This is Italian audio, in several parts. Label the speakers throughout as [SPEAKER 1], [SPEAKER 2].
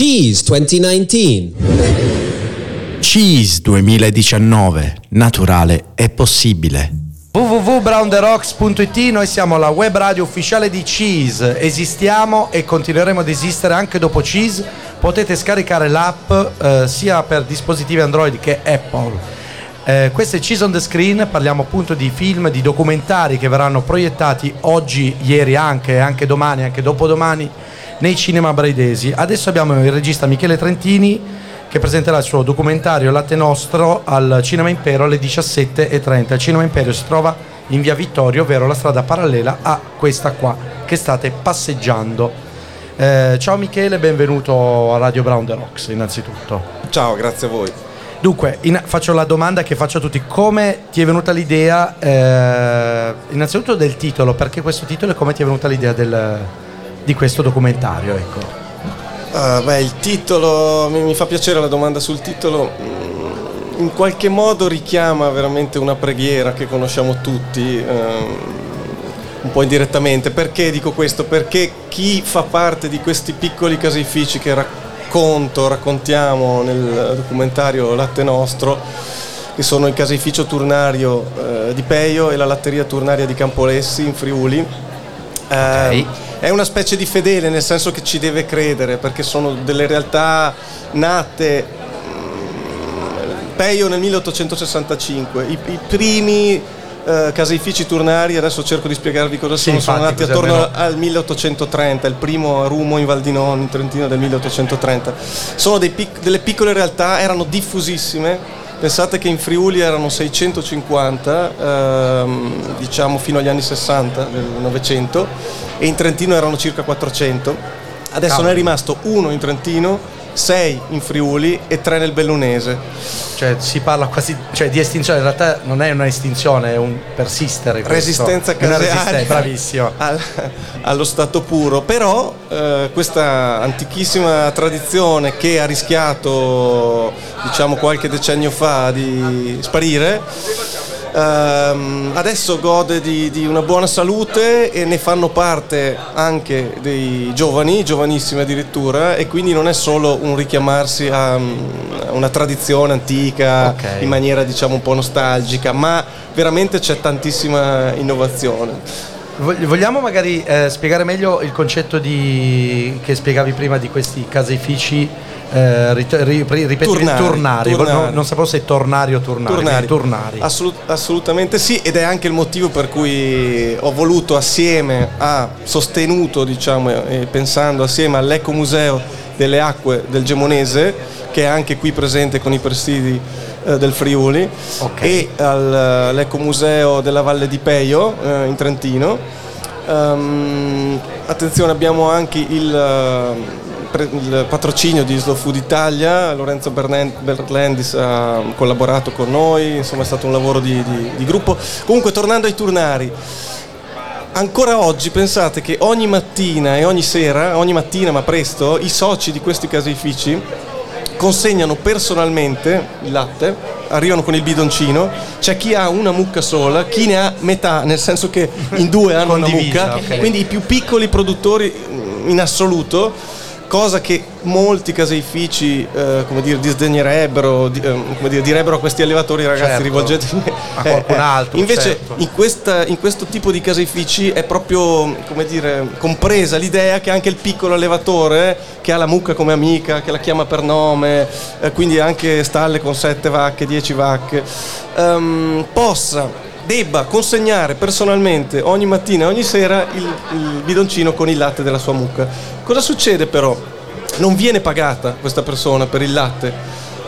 [SPEAKER 1] Cheese 2019.
[SPEAKER 2] Cheese 2019. Naturale è possibile.
[SPEAKER 3] www.brownderocks.it Noi siamo la web radio ufficiale di Cheese. Esistiamo e continueremo ad esistere anche dopo Cheese. Potete scaricare l'app eh, sia per dispositivi Android che Apple. Eh, questo è Cheese on the Screen, parliamo appunto di film, di documentari che verranno proiettati oggi, ieri anche, anche domani, anche dopodomani nei cinema braidesi. Adesso abbiamo il regista Michele Trentini che presenterà il suo documentario Latte Nostro al Cinema Impero alle 17.30. Il Cinema Impero si trova in via Vittorio, ovvero la strada parallela a questa qua che state passeggiando. Eh, ciao Michele, benvenuto a Radio Brown The Rocks innanzitutto.
[SPEAKER 4] Ciao, grazie a voi.
[SPEAKER 3] Dunque, in- faccio la domanda che faccio a tutti. Come ti è venuta l'idea, eh, innanzitutto del titolo, perché questo titolo e come ti è venuta l'idea del- di questo documentario? Ecco.
[SPEAKER 4] Ah, beh, il titolo, mi, mi fa piacere la domanda sul titolo, Mm, in qualche modo richiama veramente una preghiera che conosciamo tutti, ehm, un po' indirettamente. Perché dico questo? Perché chi fa parte di questi piccoli caseifici che racconto, raccontiamo nel documentario Latte Nostro, che sono il caseificio turnario eh, di Peio e la latteria turnaria di Campolessi in Friuli, eh, È una specie di fedele, nel senso che ci deve credere, perché sono delle realtà nate mm, Peio nel 1865, i, i primi eh, caseifici turnari, adesso cerco di spiegarvi cosa
[SPEAKER 3] Sì,
[SPEAKER 4] sono, sono
[SPEAKER 3] infatti,
[SPEAKER 4] nati
[SPEAKER 3] così
[SPEAKER 4] attorno
[SPEAKER 3] almeno-
[SPEAKER 4] al 1830, il primo a Rumo in Val di Non, in Trentino del 1830. Sono pic- delle piccole realtà, erano diffusissime. Pensate che in Friuli erano 650, ehm, diciamo fino agli anni 60 del Novecento, e in Trentino erano circa 400. Adesso
[SPEAKER 3] Cavolo.
[SPEAKER 4] ne è rimasto uno in Trentino, sei in Friuli e tre nel Bellunese.
[SPEAKER 3] Cioè, si parla quasi cioè, di estinzione, in realtà non è una estinzione, è un persistere. questo.
[SPEAKER 4] Resistenza casearia
[SPEAKER 3] bravissimo.
[SPEAKER 4] al- allo stato puro, però eh, questa antichissima tradizione che ha rischiato diciamo qualche decennio fa di sparire ehm, adesso gode di, di una buona salute e ne fanno parte anche dei giovani, giovanissimi addirittura, e quindi non è solo un richiamarsi a mm, una tradizione antica
[SPEAKER 3] Ok.
[SPEAKER 4] in maniera diciamo un po' nostalgica, ma veramente c'è tantissima innovazione.
[SPEAKER 3] Vog- Vogliamo magari eh, spiegare meglio il concetto di, che spiegavi prima di questi caseifici, eh, rit- ri- ri- ripeti,
[SPEAKER 4] Turnari,
[SPEAKER 3] turnari.
[SPEAKER 4] turnari.
[SPEAKER 3] Non, non sapevo se tornari o turnari.
[SPEAKER 4] Turnari.
[SPEAKER 3] turnari.
[SPEAKER 4] Assolut- assolutamente sì, ed è anche il motivo per cui ho voluto assieme a, sostenuto diciamo, e pensando assieme all'Ecomuseo delle Acque del Gemonese, che è anche qui presente con i presidi eh, del Friuli,
[SPEAKER 3] Ok.
[SPEAKER 4] e al- all'Ecomuseo della Valle di Peio eh, in Trentino. Ehm, attenzione, abbiamo anche il, eh, il patrocinio di Slow Food Italia, Lorenzo Berlendis ha collaborato con noi, insomma è stato un lavoro di, di- di gruppo. Comunque tornando ai turnari, ancora oggi pensate che ogni mattina e ogni sera, ogni mattina ma presto, i soci di questi caseifici consegnano personalmente il latte, arrivano con il bidoncino, c'è chi ha una mucca sola, chi ne ha metà, nel senso che in due hanno una mucca,
[SPEAKER 3] ok.
[SPEAKER 4] quindi i più piccoli produttori in assoluto, cosa che molti caseifici eh, come dire, disdegnerebbero, di- eh, come dire, direbbero a questi allevatori ragazzi
[SPEAKER 3] Certo.
[SPEAKER 4] rivolgetevi
[SPEAKER 3] A qualcun altro,
[SPEAKER 4] Invece
[SPEAKER 3] certo.
[SPEAKER 4] in, questa- in questo tipo di caseifici è proprio come dire, compresa l'idea che anche il piccolo allevatore che ha la mucca come amica, che la chiama per nome, eh, quindi anche stalle con sette vacche, dieci vacche, ehm, possa debba consegnare personalmente ogni mattina e ogni sera il, il bidoncino con il latte della sua mucca. Cosa succede però? Non viene pagata questa persona per il latte,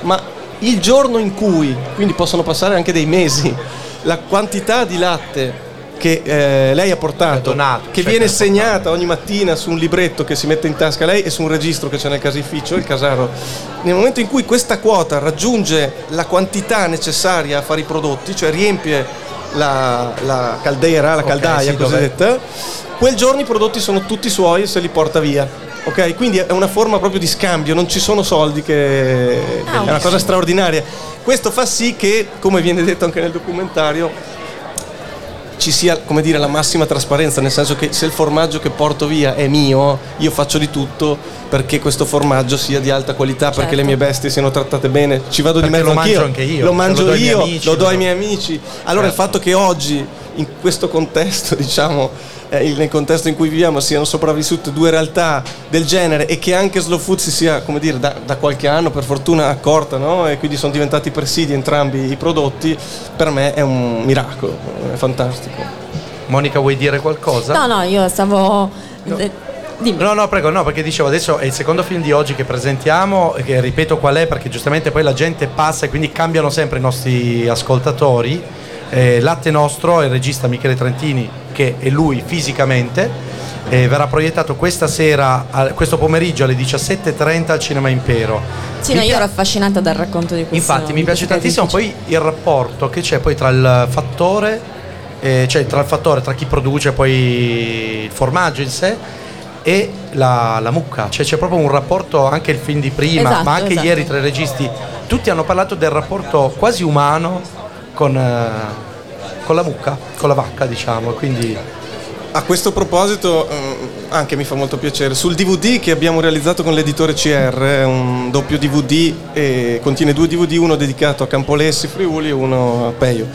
[SPEAKER 4] ma il giorno in cui, quindi possono passare anche dei mesi, la quantità di latte che eh, lei ha portato,
[SPEAKER 3] donato,
[SPEAKER 4] che
[SPEAKER 3] cioè
[SPEAKER 4] viene
[SPEAKER 3] che
[SPEAKER 4] segnata ogni mattina su un libretto che si mette in tasca lei e su un registro che c'è nel caseificio, il casaro, nel momento in cui questa quota raggiunge la quantità necessaria a fare i prodotti, cioè riempie la, la caldera, la caldaia
[SPEAKER 3] sì, dove-
[SPEAKER 4] cosiddetta, quel giorno i prodotti sono tutti suoi e se li porta via. Ok, quindi è una forma proprio di scambio, non ci sono soldi che è una cosa straordinaria. Questo fa sì che, come viene detto anche nel documentario, ci sia come dire la massima trasparenza, nel senso che se il formaggio che porto via è mio, io faccio di tutto perché questo formaggio sia di alta qualità,
[SPEAKER 5] Certo.
[SPEAKER 4] perché le mie bestie siano trattate bene. Ci vado di
[SPEAKER 3] Perché
[SPEAKER 4] mezzo
[SPEAKER 3] lo
[SPEAKER 4] anch'io.
[SPEAKER 3] mangio anche io,
[SPEAKER 4] Lo mangio
[SPEAKER 3] lo
[SPEAKER 4] io,
[SPEAKER 3] amici,
[SPEAKER 4] lo do ai miei amici. Allora il
[SPEAKER 3] Certo.
[SPEAKER 4] fatto che oggi in questo contesto, diciamo, eh, nel contesto in cui viviamo, siano sopravvissute due realtà del genere e che anche Slow Food si sia, come dire, da, da qualche anno per fortuna accorta, no? E quindi sono diventati presidi entrambi i prodotti, per me è un miracolo, è fantastico.
[SPEAKER 3] Monica, vuoi dire qualcosa?
[SPEAKER 5] No, no, io stavo... eh, Dimmi.
[SPEAKER 3] No, no, prego, no, perché dicevo adesso è il secondo film di oggi che presentiamo, e che ripeto qual è perché giustamente poi la gente passa e quindi cambiano sempre i nostri ascoltatori. Eh, Latte Nostro, il regista Michele Trentini, che è lui fisicamente, eh, verrà proiettato questa sera, a- questo pomeriggio alle 17.30 al Cinema Impero.
[SPEAKER 5] Sì, no, io ero affascinata dal racconto di questo.
[SPEAKER 3] Infatti mi piace tantissimo poi il rapporto che c'è poi tra il fattore, eh, cioè tra il fattore, tra chi produce poi il formaggio in sé e la, la mucca, cioè c'è proprio un rapporto, anche il film di prima,
[SPEAKER 5] Esatto,
[SPEAKER 3] ma anche
[SPEAKER 5] esatto.
[SPEAKER 3] ieri tra i registi, tutti hanno parlato del rapporto quasi umano con, eh, con la mucca, con la vacca diciamo, quindi
[SPEAKER 4] A questo proposito, ehm, anche mi fa molto piacere, sul DVD che abbiamo realizzato con l'editore CR, è un doppio DVD, e contiene due DVD, uno dedicato a Campolessi, Friuli e uno a Peio,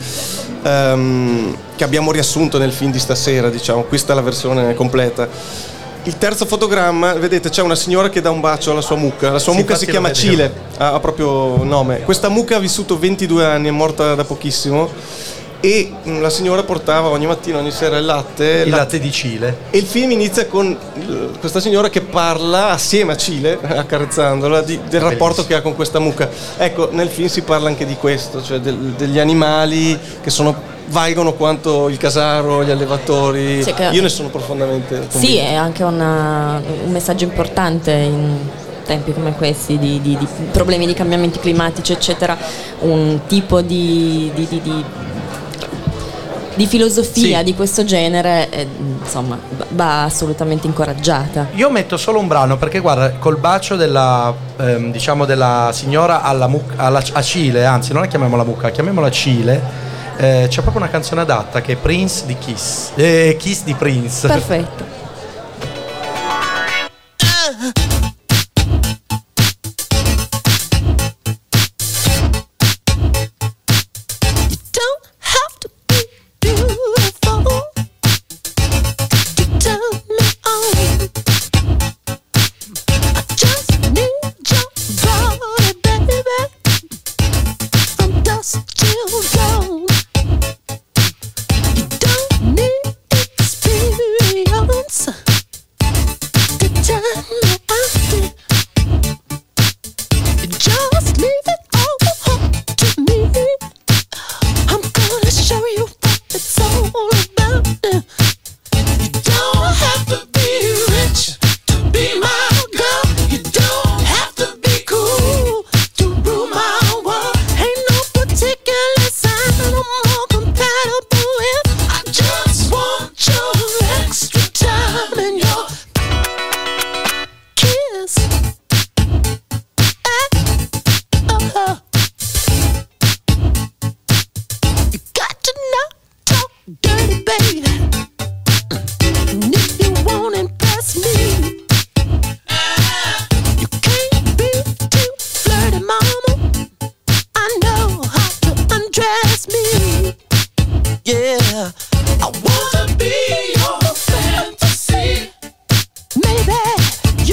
[SPEAKER 4] ehm, che abbiamo riassunto nel film di stasera, diciamo, questa è la versione completa. Il terzo fotogramma, vedete, c'è una signora che dà un bacio alla sua mucca. La sua
[SPEAKER 3] Sì,
[SPEAKER 4] mucca si chiama. Cile, ha, ha proprio nome. Questa mucca ha vissuto 22 anni, è morta da pochissimo. E mm, la signora portava ogni mattina, ogni sera il latte.
[SPEAKER 3] il
[SPEAKER 4] la-
[SPEAKER 3] latte di Cile.
[SPEAKER 4] e il film inizia con questa signora che parla assieme a Cile, accarezzandola, di- del rapporto che ha con questa mucca. Ecco, nel film si parla anche di questo, cioè del- degli animali che sono, valgono quanto il casaro, gli allevatori.
[SPEAKER 5] Che-
[SPEAKER 4] Io ne sono profondamente convinto.
[SPEAKER 5] Sì, è anche una- un messaggio importante in tempi come questi di, di- di problemi di cambiamenti climatici, eccetera. Un tipo di, di- di- di- di filosofia
[SPEAKER 3] Sì.
[SPEAKER 5] di questo genere, eh, insomma, va- va assolutamente incoraggiata.
[SPEAKER 3] Io metto solo un brano perché guarda, col bacio della, ehm, diciamo della signora alla muc- alla- a Cile, anzi non la chiamiamola mucca, chiamiamola Cile, eh, c'è proprio una canzone adatta che è Prince di Kiss, eh, Kiss di Prince.
[SPEAKER 5] Perfetto.
[SPEAKER 6] Let's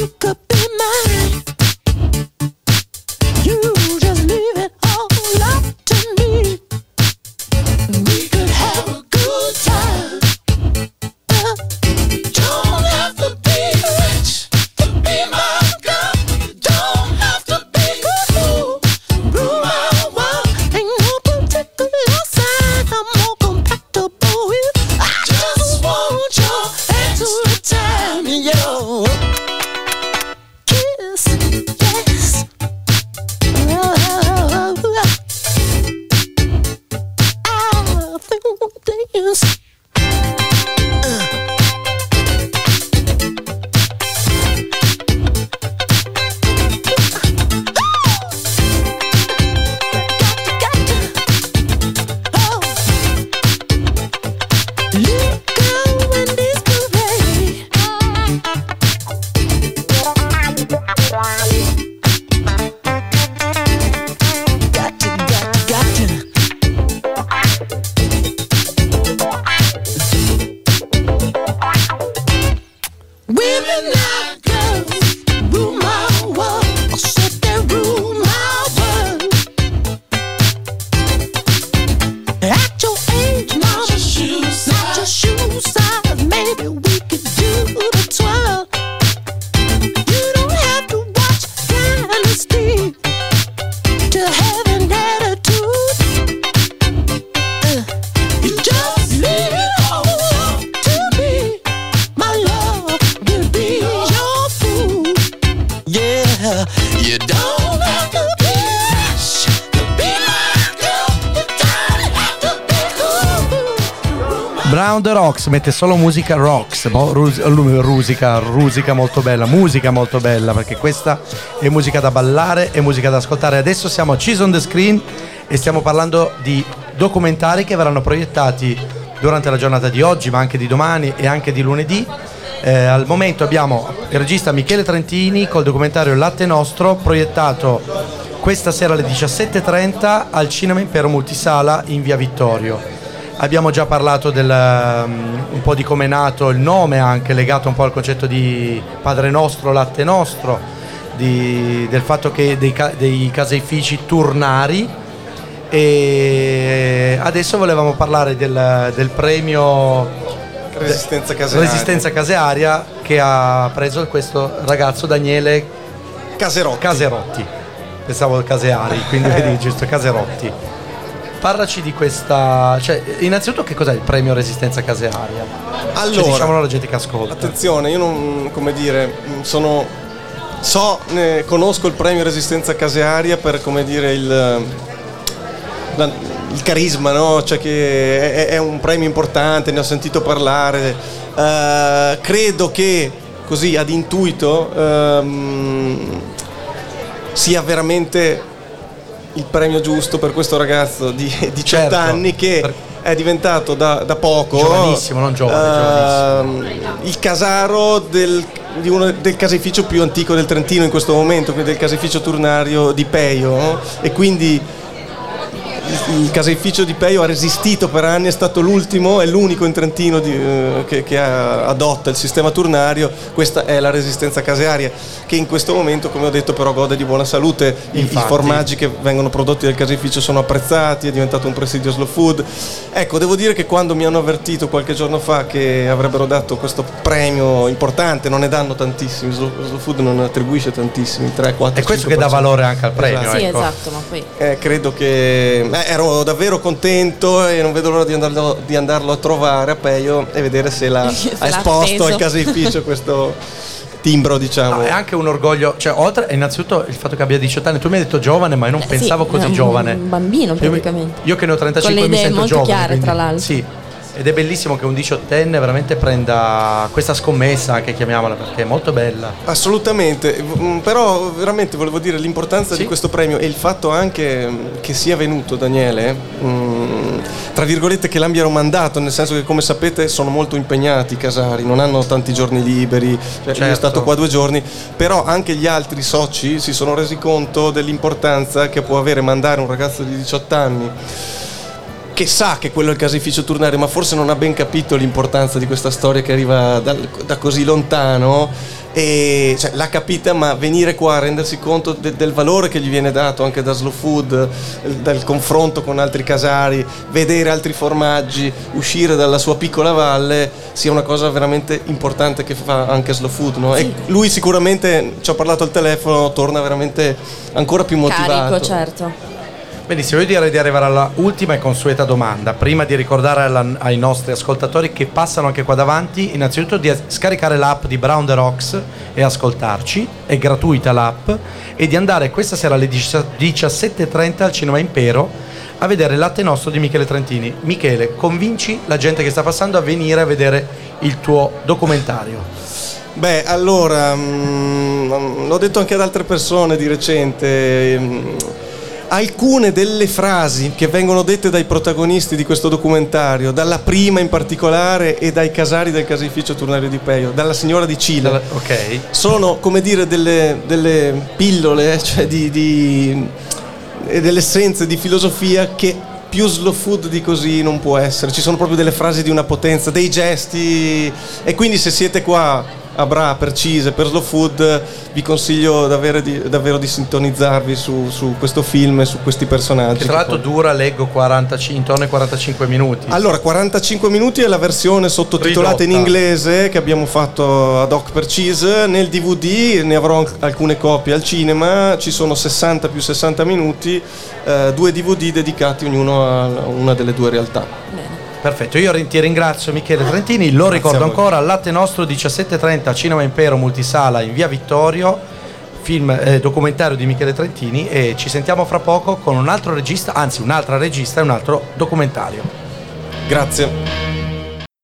[SPEAKER 6] Pick up
[SPEAKER 3] Brown the Rocks mette solo musica rocks, lu- rusica, rusica molto bella, musica molto bella perché questa è musica da ballare e musica da ascoltare. Adesso siamo a Cheese on the Screen e stiamo parlando di documentari che verranno proiettati durante la giornata di oggi, ma anche di domani e anche di lunedì. Eh, al momento abbiamo il regista Michele Trentini col documentario Latte Nostro proiettato questa sera alle 17.30 al Cinema Impero Multisala in via Vittorio. Abbiamo già parlato del, um, un po' di come è nato il nome, anche legato un po' al concetto di Padre Nostro, Latte Nostro, di- del fatto che dei, dei caseifici turnari. E adesso volevamo parlare del, del premio
[SPEAKER 4] Resistenza casearia.
[SPEAKER 3] Resistenza Casearia che ha preso questo ragazzo Daniele
[SPEAKER 4] Caserotti.
[SPEAKER 3] Caserotti. Pensavo Caseari, quindi vedi giusto Caserotti. Parlaci di questa. Cioè, innanzitutto che cos'è il premio Resistenza Casearia?
[SPEAKER 4] Allora,
[SPEAKER 3] Cioè, diciamolo alla gente che ascolta.
[SPEAKER 4] Attenzione, io non, come dire, sono, so, ne conosco il premio Resistenza Casearia per, come dire, il, la- il carisma, no? Cioè che è, è un premio importante, ne ho sentito parlare. Eh, credo che, così ad intuito, ehm, sia veramente il premio giusto per questo ragazzo di 18
[SPEAKER 3] Certo,
[SPEAKER 4] anni che
[SPEAKER 3] per-
[SPEAKER 4] è diventato da, da poco
[SPEAKER 3] Giovanissimo, non giovane,
[SPEAKER 4] ehm, il casaro del, di uno- del caseificio più antico del Trentino in questo momento, quindi del caseificio turnario di Peio e quindi il, caseificio di Peio ha resistito per anni, è stato l'ultimo e l'unico in Trentino di- eh, che, che ha- adotta il sistema turnario, questa è la resistenza casearia che in questo momento come ho detto però gode di buona salute, I- i, formaggi che vengono prodotti dal caseificio sono apprezzati, è diventato un presidio slow food. Ecco, devo dire che quando mi hanno avvertito qualche giorno fa che avrebbero dato questo premio importante, non ne danno tantissimi, slow, slow food non ne attribuisce tantissimi, 3, 4,
[SPEAKER 3] È questo che dà valore anche al premio.
[SPEAKER 4] Esatto.
[SPEAKER 5] Sì,
[SPEAKER 3] ecco.
[SPEAKER 5] esatto, ma poi
[SPEAKER 4] eh, credo che eh, ero davvero contento e non vedo l'ora di andarlo, di andarlo a trovare a Peio e vedere se l'ha,
[SPEAKER 5] Se
[SPEAKER 4] ha
[SPEAKER 5] l'ha
[SPEAKER 4] esposto al caseificio questo timbro, diciamo.
[SPEAKER 3] No, è anche un orgoglio, cioè oltre innanzitutto il fatto che abbia 18 anni, tu mi hai detto giovane, ma io non
[SPEAKER 5] Eh,
[SPEAKER 3] pensavo
[SPEAKER 5] sì,
[SPEAKER 3] così
[SPEAKER 5] un-
[SPEAKER 3] giovane.
[SPEAKER 5] un bambino,
[SPEAKER 3] Io
[SPEAKER 5] praticamente.
[SPEAKER 3] Io, che ne ho 35
[SPEAKER 5] Con le
[SPEAKER 3] mi
[SPEAKER 5] idee
[SPEAKER 3] sento
[SPEAKER 5] molto
[SPEAKER 3] giovane.
[SPEAKER 5] chiare,
[SPEAKER 3] quindi-
[SPEAKER 5] tra l'altro.
[SPEAKER 3] Sì. Ed è bellissimo che un diciottenne veramente prenda questa scommessa, anche chiamiamola, perché è molto bella.
[SPEAKER 4] Assolutamente, Mm, però veramente volevo dire l'importanza
[SPEAKER 3] Sì.
[SPEAKER 4] di questo premio e il fatto anche mm, che sia venuto Daniele, mm, tra virgolette che l'abbiano mandato, nel senso che come sapete sono molto impegnati i casari, non hanno tanti giorni liberi, cioè, lui è
[SPEAKER 3] Certo.
[SPEAKER 4] stato qua due giorni, però anche gli altri soci si sono resi conto dell'importanza che può avere mandare un ragazzo di 18 anni che sa che quello è il caseificio turnario, ma forse non ha ben capito l'importanza di questa storia che arriva dal- da così lontano. E, cioè, l'ha capita, ma venire qua a rendersi conto de- del valore che gli viene dato anche da Slow Food, dal confronto con altri casari, vedere altri formaggi, uscire dalla sua piccola valle, sia una cosa veramente importante che fa anche Slow Food. no? E lui sicuramente, ci ho parlato al telefono, torna veramente ancora più motivato.
[SPEAKER 5] carico, certo.
[SPEAKER 3] Benissimo, io direi di arrivare alla ultima e consueta domanda. Prima di ricordare alla- ai nostri ascoltatori che passano anche qua davanti, innanzitutto di scaricare l'app di Brown the Rocks e ascoltarci, è gratuita l'app, e di andare questa sera alle 17.30 al Cinema Impero a vedere Latte Nostro di Michele Trentini. Michele, convinci la gente che sta passando a venire a vedere il tuo documentario.
[SPEAKER 4] Beh, allora, mm, l'ho detto anche ad altre persone di recente. mm, alcune delle frasi che vengono dette dai protagonisti di questo documentario, dalla prima in particolare e dai casari del caseificio turnario di Peio, dalla signora di Cile,
[SPEAKER 3] Ok?
[SPEAKER 4] sono come dire delle, delle pillole, cioè di, di- delle essenze di filosofia che più slow food di così non può essere. Ci sono proprio delle frasi di una potenza, dei gesti e quindi se siete qua a Bra per Cise, per slow food, vi consiglio davvero di, davvero di sintonizzarvi su, su questo film e su questi personaggi.
[SPEAKER 3] Che tra l'altro dura, leggo, 45, intorno ai 45 minuti.
[SPEAKER 4] Allora, 45 minuti è la versione sottotitolata in
[SPEAKER 3] Ridotta.
[SPEAKER 4] inglese che abbiamo fatto ad hoc per Cheese. Nel DVD ne avrò alcune copie al cinema, ci sono 60 più 60 minuti, eh, due DVD dedicati ognuno a una delle due realtà.
[SPEAKER 5] Bene.
[SPEAKER 3] Perfetto, io ti ringrazio Michele Trentini, lo ricordo
[SPEAKER 4] a voi.
[SPEAKER 3] ancora, Latte Nostro 17.30 Cinema Impero Multisala in via Vittorio, film eh, documentario di Michele Trentini e ci sentiamo fra poco con un altro regista, anzi un'altra regista e un altro documentario.
[SPEAKER 4] Grazie.